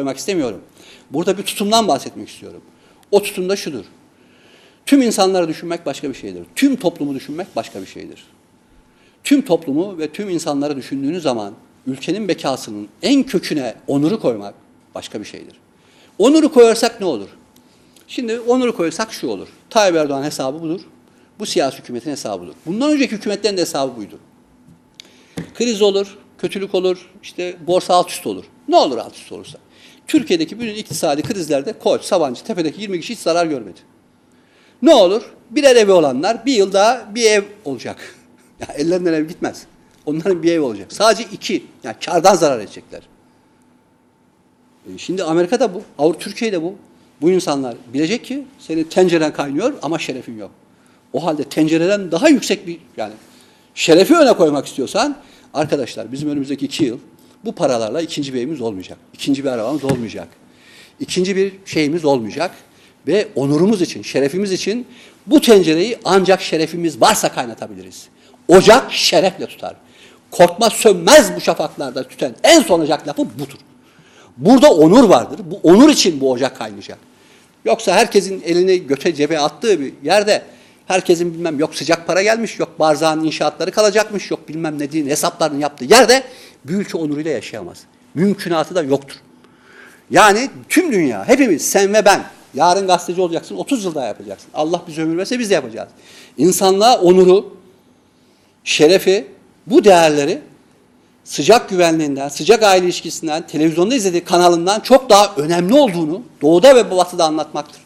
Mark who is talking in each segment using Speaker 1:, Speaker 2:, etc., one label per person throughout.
Speaker 1: koymak istemiyorum. Burada bir tutumdan bahsetmek istiyorum. O tutum da şudur. Tüm insanları düşünmek başka bir şeydir. Tüm toplumu düşünmek başka bir şeydir. Tüm toplumu ve tüm insanları düşündüğünüz zaman ülkenin bekasının en köküne onuru koymak başka bir şeydir. Onuru koyarsak ne olur? Şimdi onuru koyarsak şu olur. Tayyip Erdoğan hesabı budur. Bu siyasi hükümetin hesabı budur. Bundan önceki hükümetlerin de hesabı buydu. Kriz olur, kötülük olur, işte borsa alt üst olur. Ne olur alt üst olursa. Türkiye'deki bütün iktisadi krizlerde Koç, Sabancı, Tepe'deki 20 kişi hiç zarar görmedi. Ne olur? Birer evi olanlar bir yıl daha bir ev olacak. Ya ellerinden ev gitmez. Onların bir ev olacak. Sadece iki. Yani kardan zarar edecekler. E Şimdi Amerika'da bu, Avrupa Türkiye'de bu. Bu insanlar bilecek ki senin tenceren kaynıyor ama şerefin yok. O halde tencereden daha yüksek bir yani şerefi öne koymak istiyorsan arkadaşlar bizim önümüzdeki iki yıl bu paralarla ikinci bir evimiz olmayacak. İkinci bir arabamız olmayacak. İkinci bir şeyimiz olmayacak. Ve onurumuz için, şerefimiz için bu tencereyi ancak şerefimiz varsa kaynatabiliriz. Ocak şerefle tutar. Korkma sönmez bu şafaklarda tüten en son ocak lafı budur. Burada onur vardır. Bu onur için bu ocak kaynayacak. Yoksa herkesin elini göte cebe attığı bir yerde herkesin bilmem yok sıcak para gelmiş, yok barzağın inşaatları kalacakmış, yok bilmem ne diye hesaplarını yaptığı yerde bir ülke onuruyla yaşayamaz. Mümkünatı da yoktur. Yani tüm dünya, hepimiz, sen ve ben, yarın gazeteci olacaksın, 30 yıl daha yapacaksın. Allah bize ömür verse biz de yapacağız. İnsanlığa onuru, şerefi, bu değerleri sıcak güvenliğinden, sıcak aile ilişkisinden, televizyonda izlediği kanalından çok daha önemli olduğunu doğuda ve batıda anlatmaktır.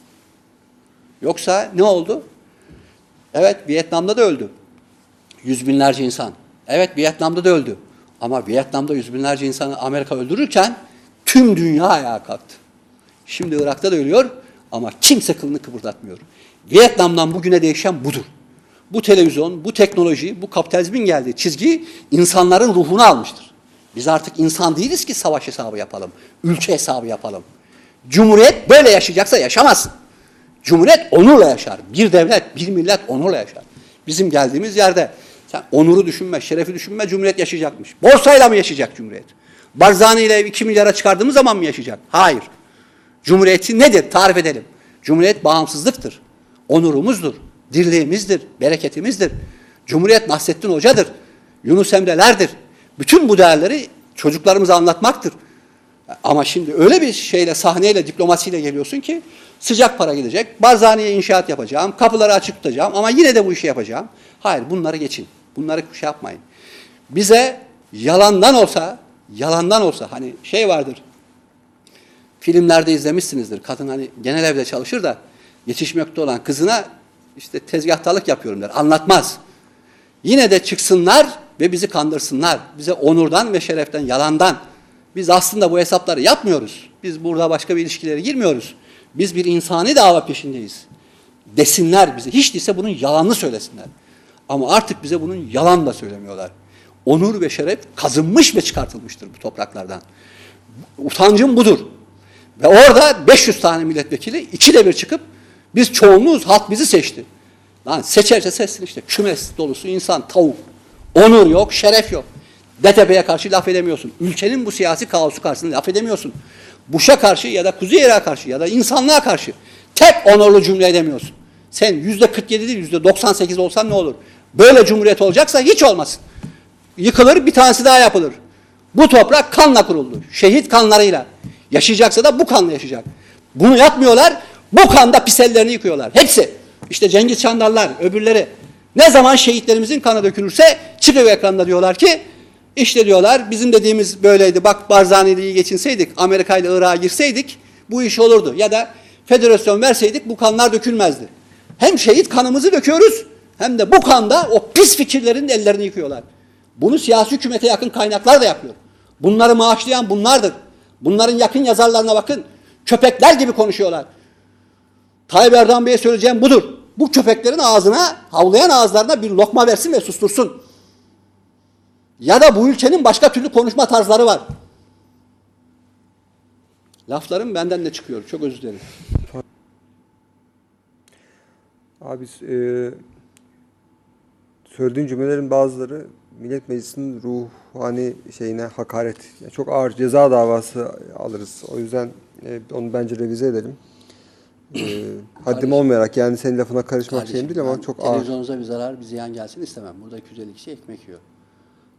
Speaker 1: Yoksa ne oldu? Evet Vietnam'da da öldü. Yüz binlerce insan. Evet Vietnam'da da öldü. Ama Vietnam'da yüz binlerce insanı Amerika öldürürken tüm dünya ayağa kalktı. Şimdi Irak'ta da ölüyor ama kimse kılını kıpırdatmıyor. Vietnam'dan bugüne değişen budur. Bu televizyon, bu teknoloji, bu kapitalizmin geldiği çizgi insanların ruhunu almıştır. Biz artık insan değiliz ki savaş hesabı yapalım, ülke hesabı yapalım. Cumhuriyet böyle yaşayacaksa yaşamazsın. Cumhuriyet onurla yaşar. Bir devlet, bir millet onurla yaşar. Bizim geldiğimiz yerde sen onuru düşünme, şerefi düşünme, Cumhuriyet yaşayacakmış. Borsayla mı yaşayacak Cumhuriyet? Barzani ile 2 milyara çıkardığımız zaman mı yaşayacak? Hayır. Cumhuriyeti nedir? Tarif edelim. Cumhuriyet bağımsızlıktır. Onurumuzdur. Dirliğimizdir. Bereketimizdir. Cumhuriyet Nasrettin Hoca'dır. Yunus Emre'lerdir. Bütün bu değerleri çocuklarımıza anlatmaktır. Ama şimdi öyle bir şeyle, sahneyle, diplomasiyle geliyorsun ki sıcak para gidecek. Barzaniye inşaat yapacağım. Kapıları açık tutacağım ama yine de bu işi yapacağım. Hayır bunları geçin. Bunları şey yapmayın. Bize yalandan olsa, yalandan olsa hani şey vardır. Filmlerde izlemişsinizdir. Kadın hani genel evde çalışır da yetişmekte olan kızına işte tezgahtarlık yapıyorum der. Anlatmaz. Yine de çıksınlar ve bizi kandırsınlar. Bize onurdan ve şereften, yalandan. Biz aslında bu hesapları yapmıyoruz. Biz burada başka bir ilişkilere girmiyoruz. Biz bir insani dava peşindeyiz. Desinler bize. Hiç değilse bunun yalanını söylesinler. Ama artık bize bunun yalan da söylemiyorlar. Onur ve şeref kazınmış ve çıkartılmıştır bu topraklardan. Utancım budur. Ve orada 500 tane milletvekili ikide bir çıkıp biz çoğunluğuz, halk bizi seçti. Lan seçerse seçsin işte. Kümes dolusu insan, tavuk. Onur yok, şeref yok. DTP'ye karşı laf edemiyorsun. Ülkenin bu siyasi kaosu karşısında laf edemiyorsun. Bush'a karşı ya da Kuzey Irak'a karşı ya da insanlığa karşı tek onurlu cümle edemiyorsun. Sen yüzde 47 değil yüzde 98 olsan ne olur? Böyle cumhuriyet olacaksa hiç olmasın. Yıkılır bir tanesi daha yapılır. Bu toprak kanla kuruldu. Şehit kanlarıyla. Yaşayacaksa da bu kanla yaşayacak. Bunu yapmıyorlar. Bu kanda pis ellerini yıkıyorlar. Hepsi. İşte Cengiz Çandarlar, öbürleri. Ne zaman şehitlerimizin kanı dökülürse çıkıyor ekranda diyorlar ki işte diyorlar bizim dediğimiz böyleydi. Bak Barzani ile iyi geçinseydik, Amerika ile Irak'a girseydik bu iş olurdu. Ya da federasyon verseydik bu kanlar dökülmezdi. Hem şehit kanımızı döküyoruz hem de bu kanda o pis fikirlerin ellerini yıkıyorlar. Bunu siyasi hükümete yakın kaynaklar da yapıyor. Bunları maaşlayan bunlardır. Bunların yakın yazarlarına bakın. Köpekler gibi konuşuyorlar. Tayyip Erdoğan Bey'e söyleyeceğim budur. Bu köpeklerin ağzına, havlayan ağızlarına bir lokma versin ve sustursun. Ya da bu ülkenin başka türlü konuşma tarzları var. Laflarım benden de çıkıyor. Çok özür dilerim.
Speaker 2: Abi e, söylediğin cümlelerin bazıları Millet Meclisi'nin ruhani şeyine hakaret. Yani çok ağır ceza davası alırız. O yüzden e, onu bence revize edelim. E, haddim olmayarak yani senin lafına karışmak şeyim değil ama çok ağır.
Speaker 1: Televizyonunuza bir zarar, bir ziyan gelsin istemem. Burada 250 kişi ekmek yiyor.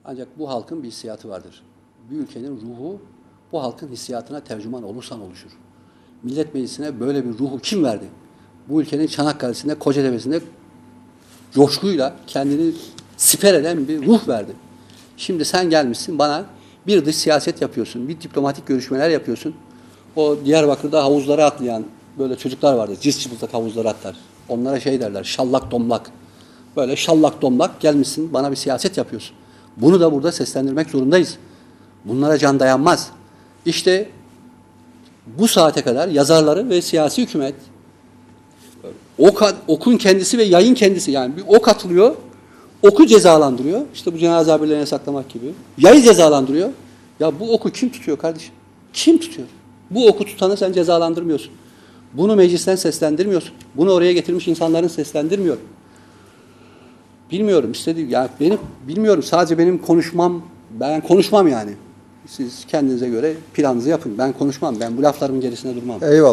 Speaker 1: Ancak bu halkın bir hissiyatı vardır. Bir ülkenin ruhu bu halkın hissiyatına tercüman olursan oluşur. Millet Meclisi'ne böyle bir ruhu kim verdi? Bu ülkenin Çanakkale'sinde, Kocatepe'sinde coşkuyla kendini siper eden bir ruh verdi. Şimdi sen gelmişsin bana bir dış siyaset yapıyorsun, bir diplomatik görüşmeler yapıyorsun. O Diyarbakır'da havuzlara atlayan böyle çocuklar vardı. Cız çıplak havuzlara atlar. Onlara şey derler, şallak domlak. Böyle şallak domlak gelmişsin bana bir siyaset yapıyorsun. Bunu da burada seslendirmek zorundayız. Bunlara can dayanmaz. İşte bu saate kadar yazarları ve siyasi hükümet ok, okun kendisi ve yayın kendisi yani bir ok atılıyor, oku cezalandırıyor. İşte bu cenaze haberlerini saklamak gibi. Yayı cezalandırıyor. Ya bu oku kim tutuyor kardeşim? Kim tutuyor? Bu oku tutanı sen cezalandırmıyorsun. Bunu meclisten seslendirmiyorsun. Bunu oraya getirmiş insanların seslendirmiyor. Bilmiyorum istediğim yani benim bilmiyorum sadece benim konuşmam ben konuşmam yani. Siz kendinize göre planınızı yapın. Ben konuşmam. Ben bu laflarımın gerisine durmam.
Speaker 2: Eyvallah.